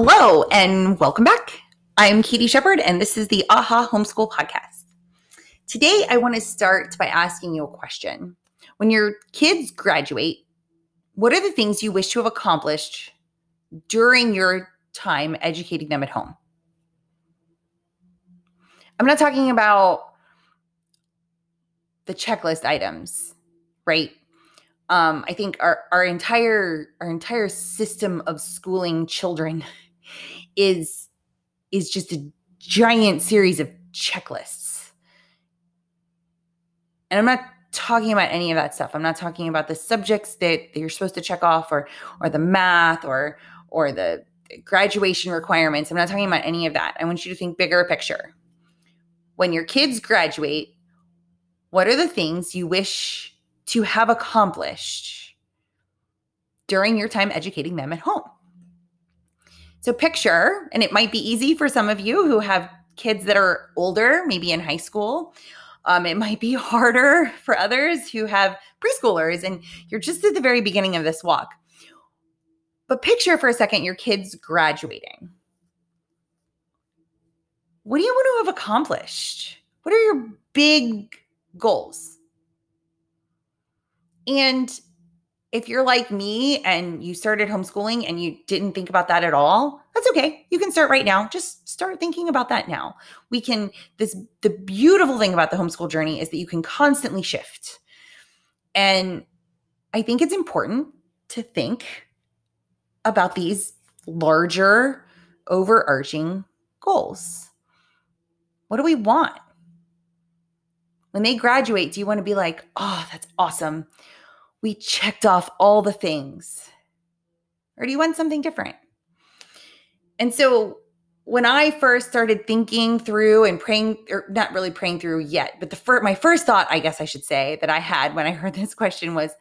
Hello and welcome back. I'm Katie Shepard, and this is the AHA Homeschool Podcast. Today, I want to start by asking you a question. When your kids graduate, what are the things you wish to have accomplished during your time educating them at home? I'm not talking about the checklist items, right? um, I think our our entire our entire system of schooling children is is just a giant series of checklists. And I'm not talking about any of that stuff. I'm not talking about the subjects that, that you're supposed to check off or or the math or or the graduation requirements. I'm not talking about any of that. I want you to think bigger picture. When your kids graduate, what are the things you wish to have accomplished during your time educating them at home. So, picture, and it might be easy for some of you who have kids that are older, maybe in high school. Um, it might be harder for others who have preschoolers, and you're just at the very beginning of this walk. But picture for a second your kids graduating. What do you want to have accomplished? What are your big goals? And if you're like me and you started homeschooling and you didn't think about that at all, that's okay. You can start right now. Just start thinking about that now. We can this the beautiful thing about the homeschool journey is that you can constantly shift. And I think it's important to think about these larger overarching goals. What do we want? When they graduate, do you want to be like, "Oh, that's awesome we checked off all the things? Or do you want something different? And so when I first started thinking through and praying, or not really praying through yet, but the first, my first thought, I guess I should say, that I had when I heard this question was,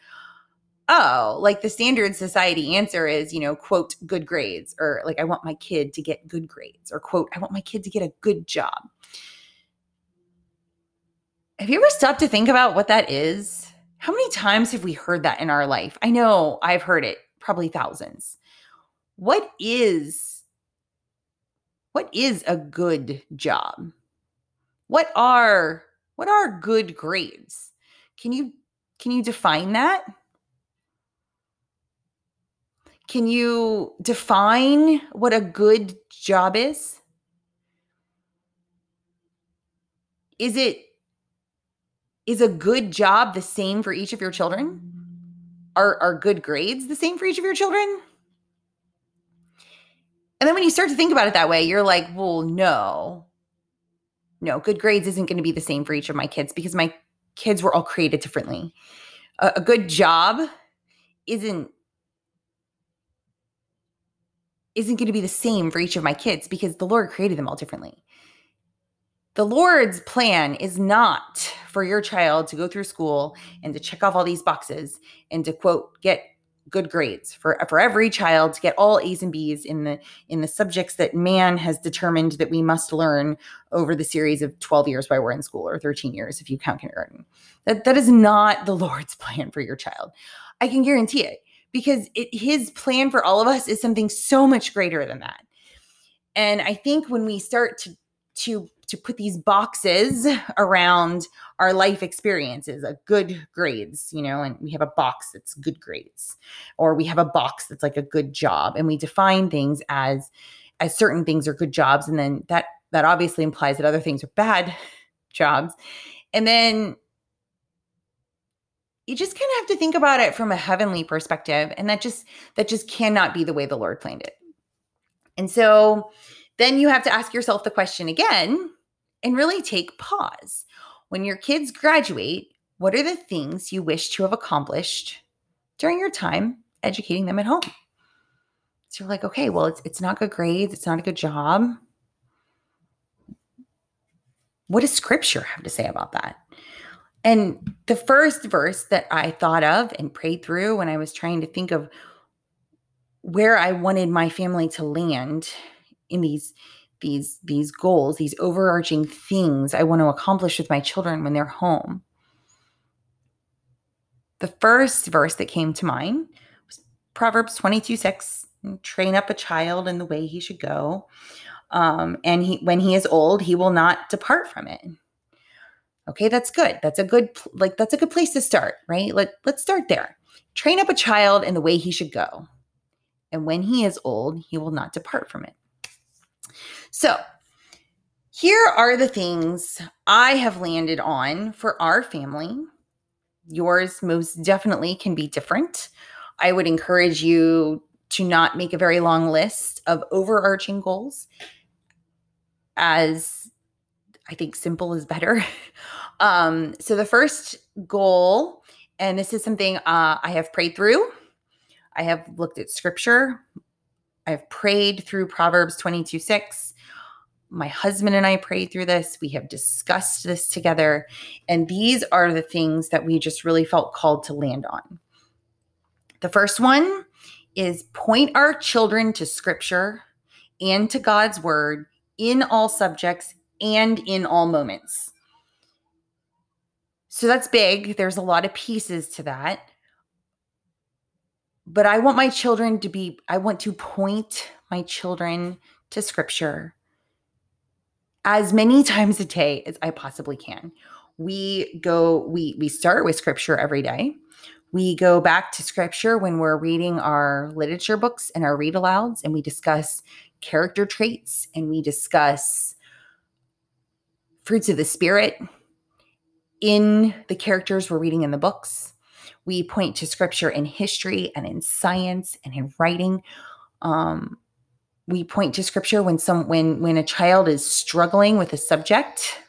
oh, like the standard society answer is, you know, quote, good grades, or like, I want my kid to get good grades, or quote, I want my kid to get a good job. Have you ever stopped to think about what that is? How many times have we heard that in our life? I know I've heard it probably thousands. What is what is a good job? What are what are good grades? Can you can you define that? Can you define what a good job is? Is it is a good job the same for each of your children? Are, are good grades the same for each of your children? And then when you start to think about it that way, you're like, well, no, no, good grades isn't going to be the same for each of my kids because my kids were all created differently. A, a good job isn't isn't going to be the same for each of my kids because the Lord created them all differently. The Lord's plan is not for your child to go through school and to check off all these boxes and to quote get good grades for for every child to get all A's and B's in the in the subjects that man has determined that we must learn over the series of 12 years while we're in school or 13 years if you count kindergarten. That that is not the Lord's plan for your child. I can guarantee it because it, his plan for all of us is something so much greater than that. And I think when we start to to to put these boxes around our life experiences a good grades you know and we have a box that's good grades or we have a box that's like a good job and we define things as as certain things are good jobs and then that that obviously implies that other things are bad jobs and then you just kind of have to think about it from a heavenly perspective and that just that just cannot be the way the lord planned it. And so then you have to ask yourself the question again and really take pause. When your kids graduate, what are the things you wish to have accomplished during your time educating them at home? So you're like, okay, well, it's it's not good grades, it's not a good job. What does scripture have to say about that? And the first verse that I thought of and prayed through when I was trying to think of where I wanted my family to land in these these these goals these overarching things i want to accomplish with my children when they're home the first verse that came to mind was proverbs 22 6 train up a child in the way he should go. Um, and he, when he is old, he will not depart from it. Okay, that's good. That's a good, like, that's a good place to start, right? Let, let's start there. Train up a child in the way he should go. And when he is old, he will not depart from it. So, here are the things I have landed on for our family. Yours most definitely can be different. I would encourage you to not make a very long list of overarching goals, as I think simple is better. Um, so, the first goal, and this is something uh, I have prayed through, I have looked at scripture, I've prayed through Proverbs 22 6 my husband and I prayed through this. We have discussed this together. And these are the things that we just really felt called to land on. The first one is point our children to scripture and to God's word in all subjects and in all moments. So that's big. There's a lot of pieces to that. But I want my children to be, I want to point my children to scripture as many times a day as I possibly can. We go, we we start with scripture every day. We go back to scripture when we're reading our literature books and our read alouds, and we discuss character traits and we discuss fruits of the spirit in the characters we're reading in the books. We point to scripture in history and in science and in writing. Um, we point to scripture when some when when a child is struggling with a subject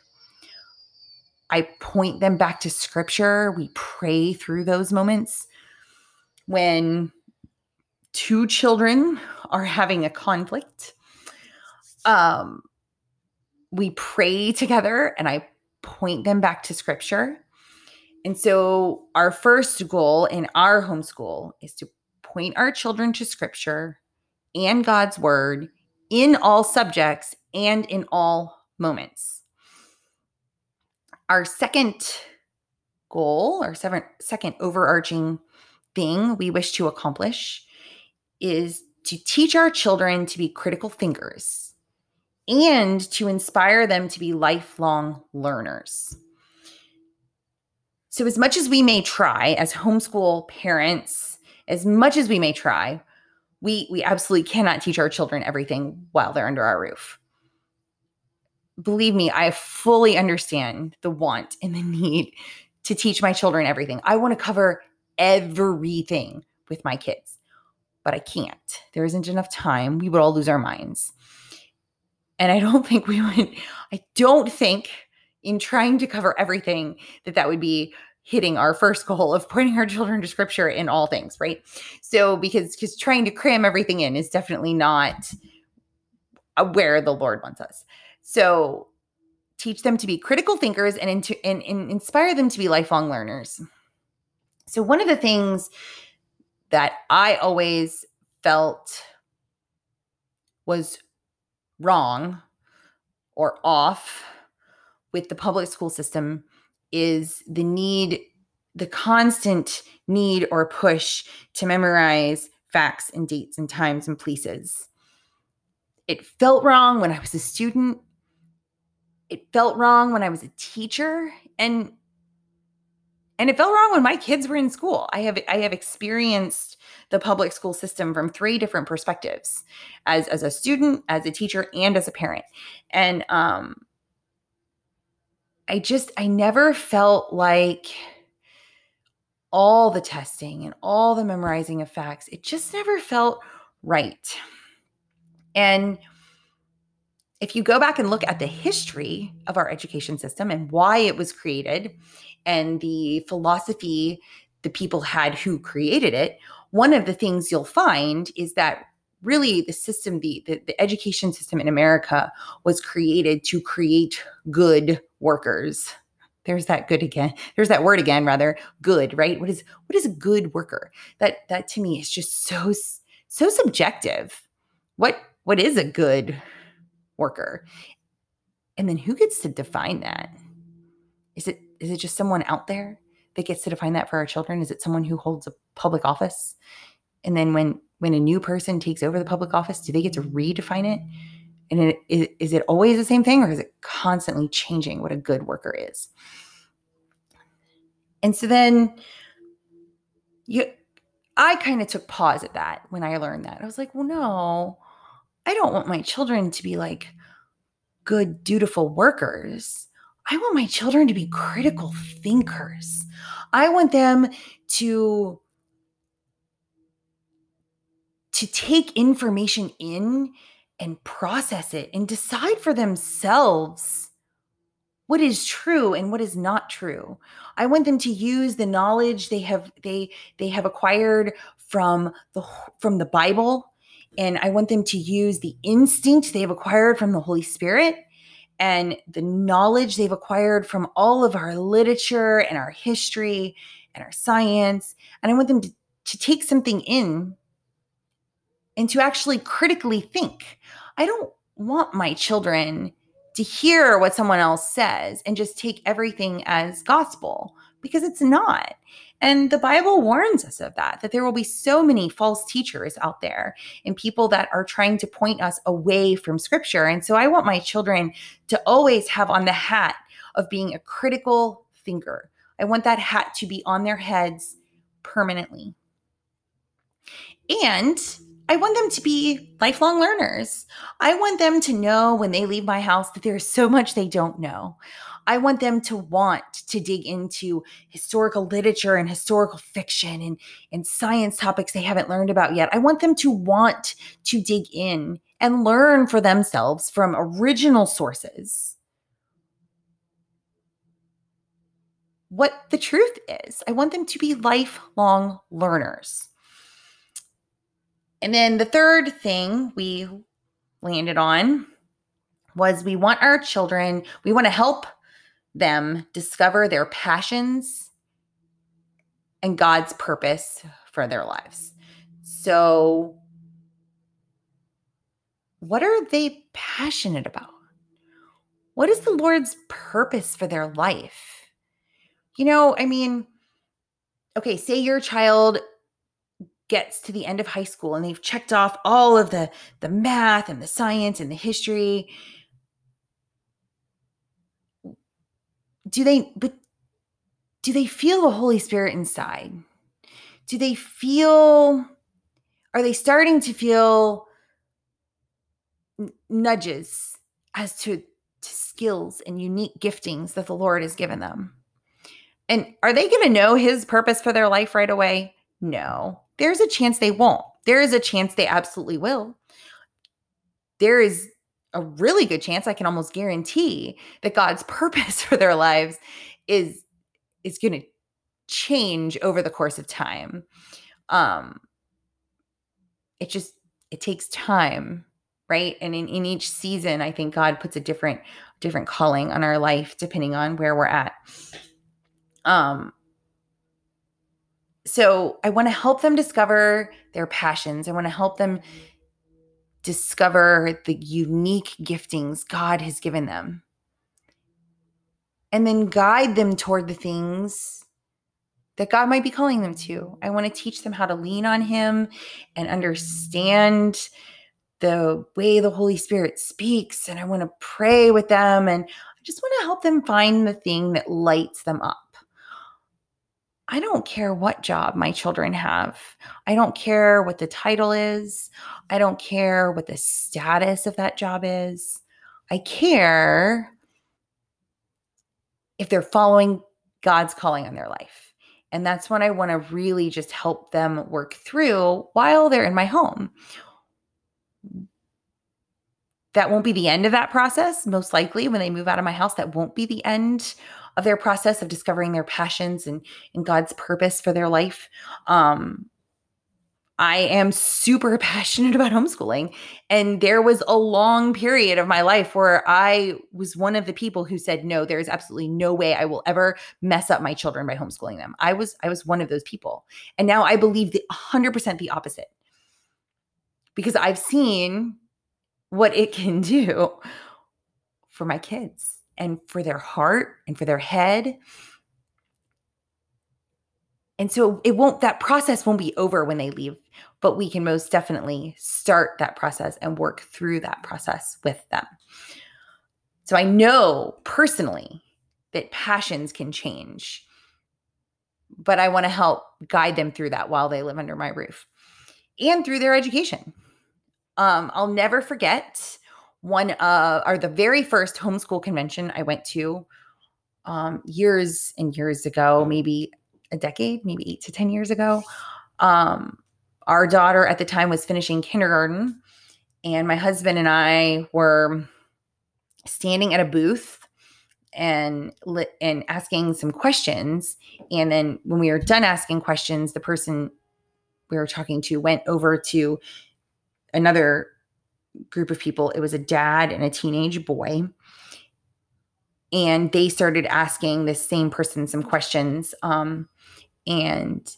i point them back to scripture. We pray through those moments. When two children are having a conflict um we pray together and i point them back to scripture. And so our first goal in our homeschool is to point our children to scripture and God's word in all subjects and in all moments. Our second goal, our seven, second overarching thing we wish to accomplish is to teach our children to be critical thinkers and to inspire them to be lifelong learners. So, as much as we may try as homeschool parents, as much as we may try, we we absolutely cannot teach our children everything while they're under our roof. Believe me i fully understand the want and the need to teach my children everything. I want to cover everything with my kids but i can't. There isn't enough time. We would all lose our minds. And i don't think we would i don't think in trying to cover everything that that would be hitting our first goal of pointing our children to scripture in all things, right? So because because trying to cram everything in is definitely not where the Lord wants us. So teach them to be critical thinkers and, into, and, and inspire them to be lifelong learners. So one of the things that I always felt was wrong or off with the public school system is the need, the constant need or push to memorize facts and dates and times and places. It felt wrong when I was a student. It felt wrong when I was a teacher and and it felt wrong when my kids were in school. I have I have experienced the public school system from three different perspectives as as a student, as a teacher and as a parent. And um I just, I never felt like all the testing and all the memorizing of facts, it just never felt right. And if you go back and look at the history of our education system and why it was created and the philosophy the people had who created it, one of the things you'll find is that really the system the, the, the education system in america was created to create good workers. There's that good again there's that word again rather good right? What is what is a good worker? That that to me is just so so subjective. What what is a good worker? And then who gets to define that? Is it is it just someone out there that gets to define that for our children? Is it someone who holds a public office? And then when when a new person takes over the public office, do they get to redefine it? And it, is, is it always the same thing or is it constantly changing what a good worker is? And so then you I kind of took pause at that when I learned that. I was like, well, no, I don't want my children to be like good, dutiful workers. I want my children to be critical thinkers. I want them to to take information in and process it and decide for themselves what is true and what is not true. I want them to use the knowledge they have they they have acquired from the from the bible and i want them to use the instinct they've acquired from the holy spirit and the knowledge they've acquired from all of our literature and our history and our science and i want them to, to take something in and to actually critically think i don't want my children to hear what someone else says and just take everything as gospel because it's not. And the Bible warns us of that, that there will be so many false teachers out there and people that are trying to point us away from scripture. And so I want my children to always have on the hat of being a critical thinker. I want that hat to be on their heads permanently. And I want them to be lifelong learners. I want them to know when they leave my house that there's so much they don't know. I want them to want to dig into historical literature and historical fiction and, and science topics they haven't learned about yet. I want them to want to dig in and learn for themselves from original sources what the truth is. I want them to be lifelong learners. And then the third thing we landed on was we want our children, we want to help them discover their passions and God's purpose for their lives. So, what are they passionate about? What is the Lord's purpose for their life? You know, I mean, okay, say your child gets to the end of high school and they've checked off all of the the math and the science and the history. Do they but do they feel the holy spirit inside? Do they feel are they starting to feel nudges as to, to skills and unique giftings that the lord has given them? And are they going to know his purpose for their life right away? No there's a chance they won't. There is a chance they absolutely will. There is a really good chance, I can almost guarantee, that God's purpose for their lives is is going to change over the course of time. Um it just it takes time, right? And in, in each season, I think God puts a different different calling on our life depending on where we're at. Um so I want to help them discover their passions. I want to help them mm-hmm. discover the unique giftings God has given them. And then guide them toward the things that God might be calling them to. I want to teach them how to lean on Him and understand the way the Holy Spirit speaks. And I want to pray with them. And I just want to help them find the thing that lights them up. I don't care what job my children have. I don't care what the title is. I don't care what the status of that job is. I care if they're following God's calling on their life. And that's what I want to really just help them work through while they're in my home. That won't be the end of that process. Most likely, when they move out of my house, that won't be the end of their process of discovering their passions and, and God's purpose for their life. Um, I am super passionate about homeschooling. And there was a long period of my life where I was one of the people who said, no, there's absolutely no way I will ever mess up my children by homeschooling them. I was, I was one of those people. And now I believe the 100% the opposite because I've seen what it can do for my kids and for their heart and for their head. And so it won't, that process won't be over when they leave but we can most definitely start that process and work through that process with them. So I know personally that passions can change, but I want to help guide them through that while they live under my roof and through their education. Um, I'll never forget one uh or the very first homeschool convention I went to um years and years ago, maybe a decade, maybe eight to 10 years ago. Um, our daughter at the time was finishing kindergarten, and my husband and I were standing at a booth and and asking some questions. And then when we were done asking questions, the person we were talking to went over to another group of people. It was a dad and a teenage boy. And they started asking the same person some questions. Um, and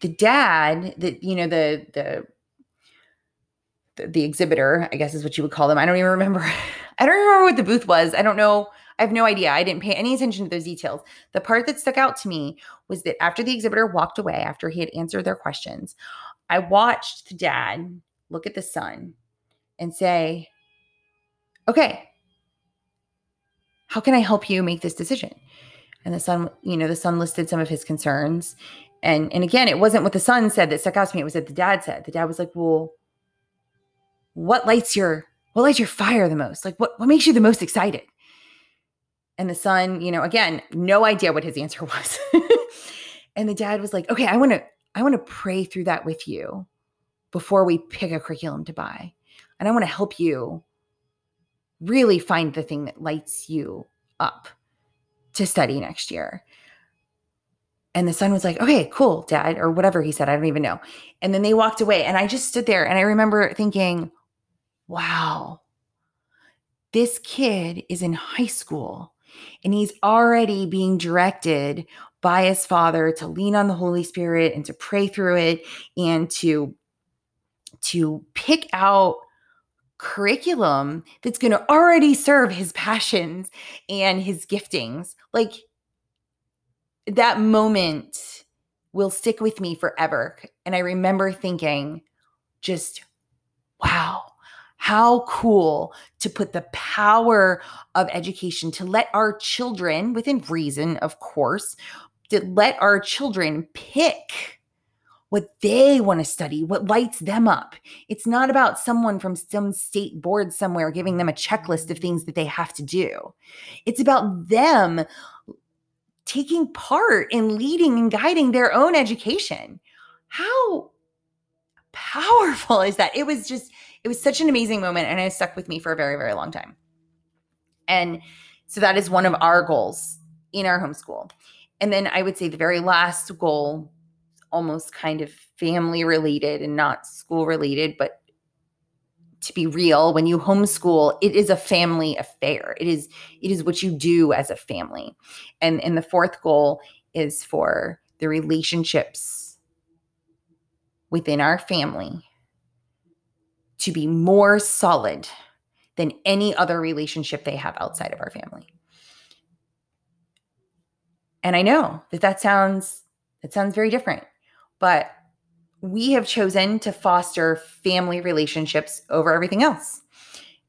the dad, that you know the the, the exhibitor, I guess is what you would call them. I don't even remember. I don't remember what the booth was. I don't know. I have no idea. I didn't pay any attention to those details. The part that stuck out to me was that after the exhibitor walked away, after he had answered their questions, I watched the dad look at the son and say, Okay, how can I help you make this decision? And the son, you know, the son listed some of his concerns. And and again, it wasn't what the son said that stuck out to me. It was that the dad said. The dad was like, Well, what lights your what lights your fire the most? Like what what makes you the most excited? And the son, you know, again, no idea what his answer was. and the dad was like, okay, I want to I want to pray through that with you before we pick a curriculum to buy. And I want to help you really find the thing that lights you up to study next year. And the son was like, okay, cool, dad, or whatever he said. I don't even know. And then they walked away. And I just stood there and I remember thinking, wow, this kid is in high school and he's already being directed by his father to lean on the Holy Spirit and to pray through it and to to pick out curriculum that's going to already serve his passions and his giftings. Like that moment will stick with me forever. And I remember thinking, just wow, how cool to put the power of education to let our children, within reason, of course, to let our children pick what they want to study, what lights them up. It's not about someone from some state board somewhere giving them a checklist of things that they have to do. It's about them taking part in leading and guiding their own education. How powerful is that? It was just, it was such an amazing moment and it stuck with me for a very, very long time. And so that is one of our goals in our homeschool. And then I would say the very last goal almost kind of family related and not school related, but to be real, when you homeschool, it is a family affair. It is it is what you do as a family. And and the fourth goal is for the relationships within our family to be more solid than any other relationship they have outside of our family. And I know that that sounds that sounds very different but we have chosen to foster family relationships over everything else.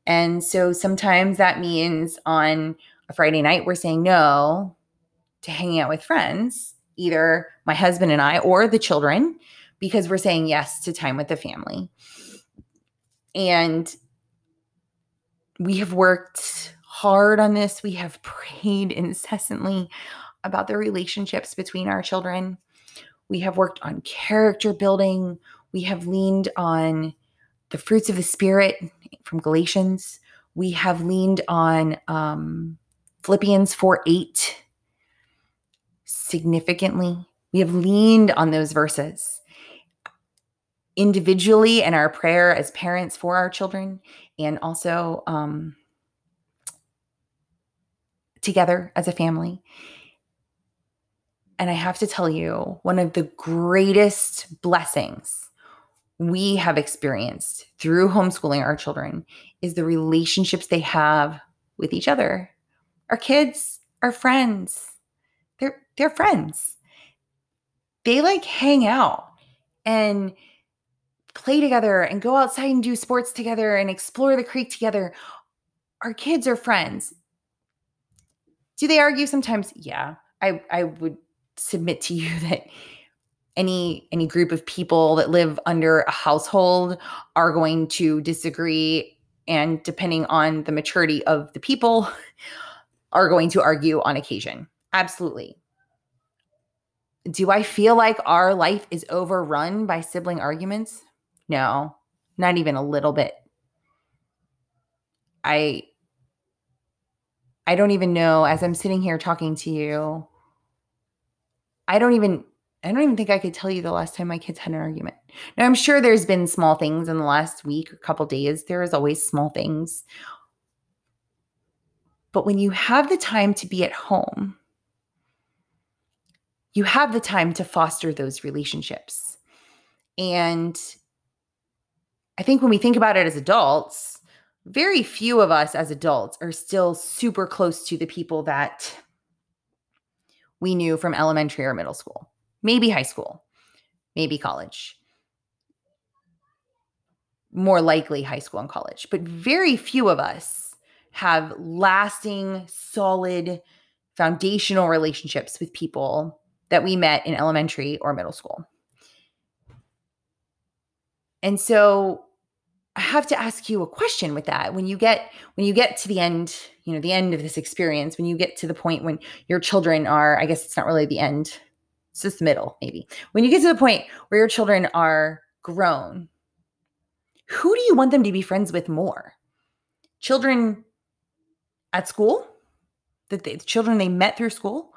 And so sometimes that means on a Friday night, we're saying no to hanging out with friends, either my husband and I or the children, because we're saying yes to time with the family. And we have worked hard on this. We have prayed incessantly about the relationships between our children. We have worked on character building. We have leaned on the fruits of the Spirit from Galatians. We have leaned on um, Philippians 4 8 significantly. We have leaned on those verses individually in our prayer as parents for our children and also um, together as a family. And I have to tell you, one of the greatest blessings we have experienced through homeschooling our children is the relationships they have with each other. Our kids are friends. They're they're friends. They like hang out and play together and go outside and do sports together and explore the creek together. Our kids are friends. Do they argue sometimes? Yeah. I I would submit to you that any any group of people that live under a household are going to disagree and depending on the maturity of the people are going to argue on occasion. Absolutely. Do I feel like our life is overrun by sibling arguments? No, not even a little bit. I I don't even know as I'm sitting here talking to you. I don't even I don't even think I could tell you the last time my kids had an argument. Now I'm sure there's been small things in the last week or couple days. There is always small things. But when you have the time to be at home, you have the time to foster those relationships. And I think when we think about it as adults, very few of us as adults are still super close to the people that we knew from elementary or middle school, maybe high school, maybe college. More likely high school and college, but very few of us have lasting, solid, foundational relationships with people that we met in elementary or middle school. And so I have to ask you a question with that. When you get when you get to the end, you know, the end of this experience, when you get to the point when your children are, I guess it's not really the end, it's just the middle, maybe. When you get to the point where your children are grown, who do you want them to be friends with more? Children at school? That the children they met through school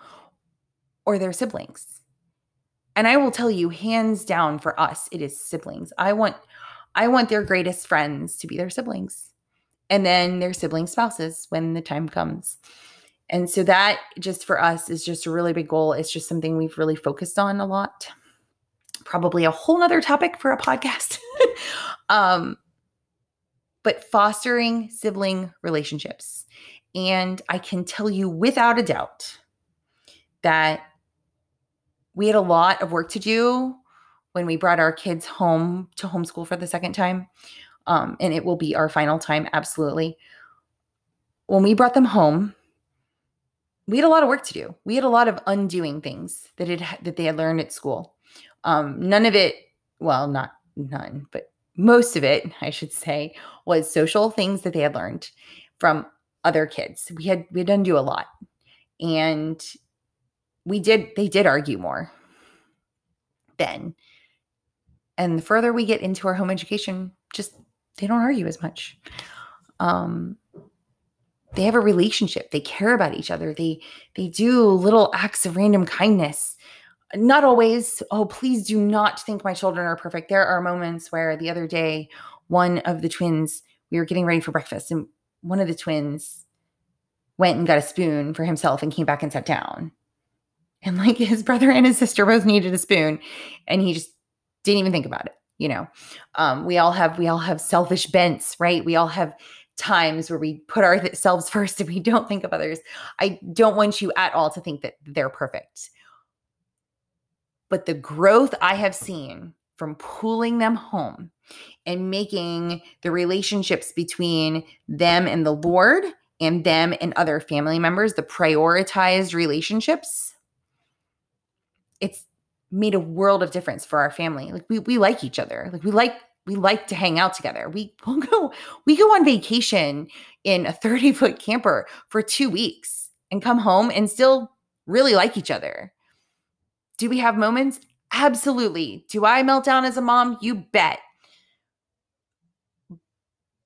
or their siblings? And I will tell you, hands down for us, it is siblings. I want I want their greatest friends to be their siblings and then their sibling spouses when the time comes. And so that just for us is just a really big goal. It's just something we've really focused on a lot. Probably a whole nother topic for a podcast. um, but fostering sibling relationships. And I can tell you without a doubt that we had a lot of work to do when we brought our kids home to homeschool for the second time. Um, and it will be our final time, absolutely. When we brought them home, we had a lot of work to do. We had a lot of undoing things that it that they had learned at school. Um, none of it, well, not none, but most of it, I should say, was social things that they had learned from other kids. We had we had undo a lot, and we did. They did argue more then, and the further we get into our home education, just they don't argue as much. Um, they have a relationship. They care about each other. They they do little acts of random kindness. Not always. Oh, please do not think my children are perfect. There are moments where the other day, one of the twins, we were getting ready for breakfast, and one of the twins went and got a spoon for himself and came back and sat down. And like his brother and his sister both needed a spoon, and he just didn't even think about it you know? Um, we all have we all have selfish bents right? We all have times where we put ourselves first and we don't think of others. I don't want you at all to think that they're perfect. But the growth i have seen from pulling them home and making the relationships between them and the lord and them and other family members the prioritized relationships it's made a world of difference for our family. Like we we like each other. Like we like we like to hang out together. We will go we go on vacation in a 30 foot camper for two weeks and come home and still really like each other. Do we have moments? Absolutely. Do I melt down as a mom? You bet.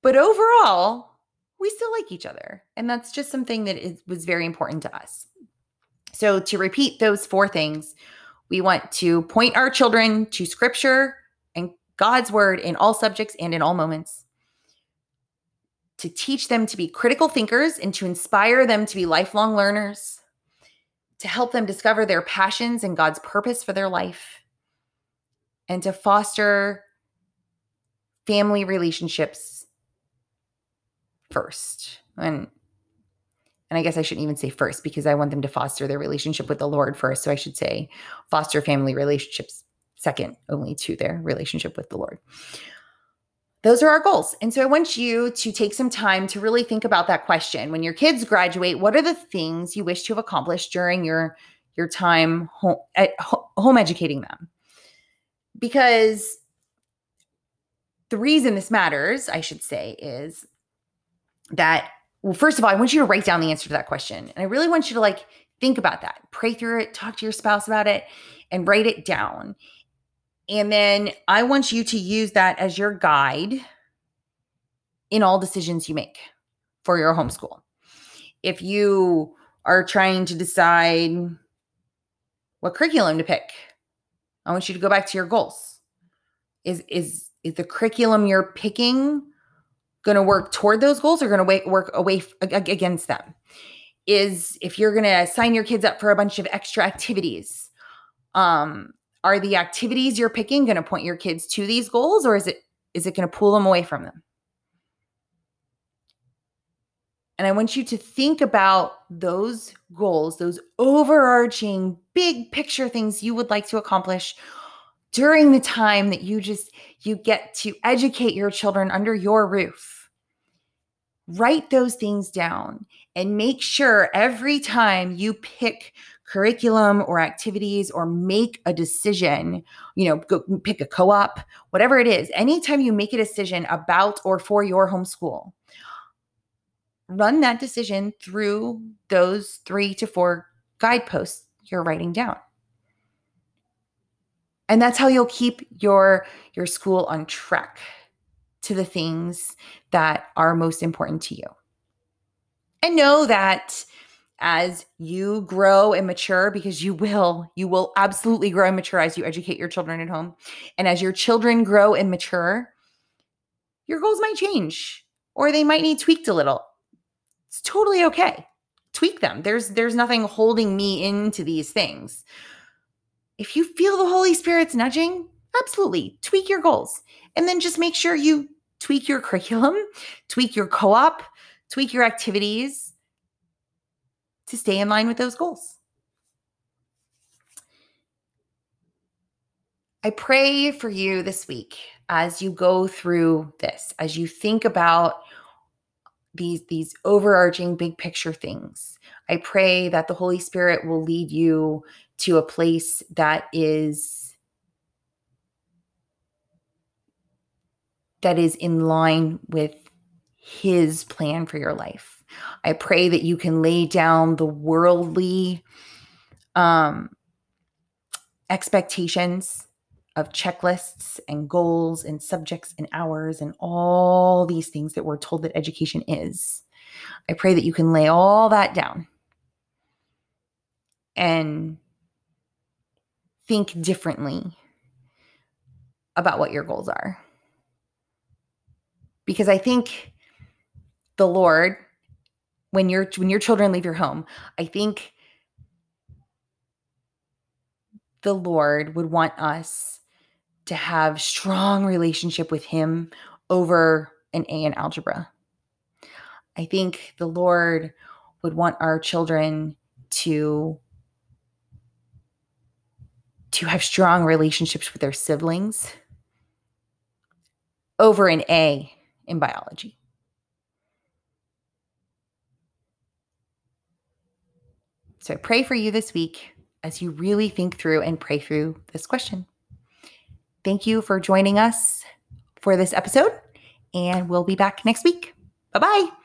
But overall, we still like each other. And that's just something that is, was very important to us. So, to repeat those four things, we want to point our children to scripture and God's word in all subjects and in all moments, to teach them to be critical thinkers and to inspire them to be lifelong learners, to help them discover their passions and God's purpose for their life, and to foster family relationships first. And and I guess I shouldn't even say first because I want them to foster their relationship with the Lord first. So I should say foster family relationships second only to their relationship with the Lord. Those are our goals. And so I want you to take some time to really think about that question. When your kids graduate, what are the things you wish to have accomplished during your your time home, eh, at home educating them? Because the reason this matters, I should say, is that well, first of all, I want you to write down the answer to that question. And I really want you to like think about that, pray through it, talk to your spouse about it, and write it down. And then I want you to use that as your guide in all decisions you make for your homeschool. If you are trying to decide what curriculum to pick, I want you to go back to your goals. Is is is the curriculum you're picking going to work toward those goals or going to work away against them? Is if you're going to sign your kids up for a bunch of extra activities, um, are the activities you're picking going to point your kids to these goals or is it is it going to pull them away from them? And I want you to think about those goals, those overarching big picture things you would like to accomplish during the time that you just you get to educate your children under your roof write those things down and make sure every time you pick curriculum or activities or make a decision you know go pick a co-op whatever it is anytime you make a decision about or for your homeschool run that decision through those three to four guideposts you're writing down and that's how you'll keep your your school on track to the things that are most important to you. And know that as you grow and mature because you will you will absolutely grow and mature as you educate your children at home. And as your children grow and mature your goals might change or they might need tweaked a little. It's totally okay. Tweak them. There's there's nothing holding me into these things if you feel the Holy Spirit's nudging, absolutely tweak your goals. And then just make sure you tweak your curriculum, tweak your co op, tweak your activities to stay in line with those goals. I pray for you this week as you go through this, as you think about these these overarching big picture things. I pray that the Holy Spirit will lead you to a place that is that is in line with his plan for your life. I pray that you can lay down the worldly um expectations of checklists and goals and subjects and hours and all these things that we're told that education is. I pray that you can lay all that down and think differently about what your goals are. Because I think the Lord when your when your children leave your home, I think the Lord would want us to have strong relationship with him over an A in algebra. I think the Lord would want our children to to have strong relationships with their siblings over an A in biology. So I pray for you this week as you really think through and pray through this question. Thank you for joining us for this episode, and we'll be back next week. Bye bye.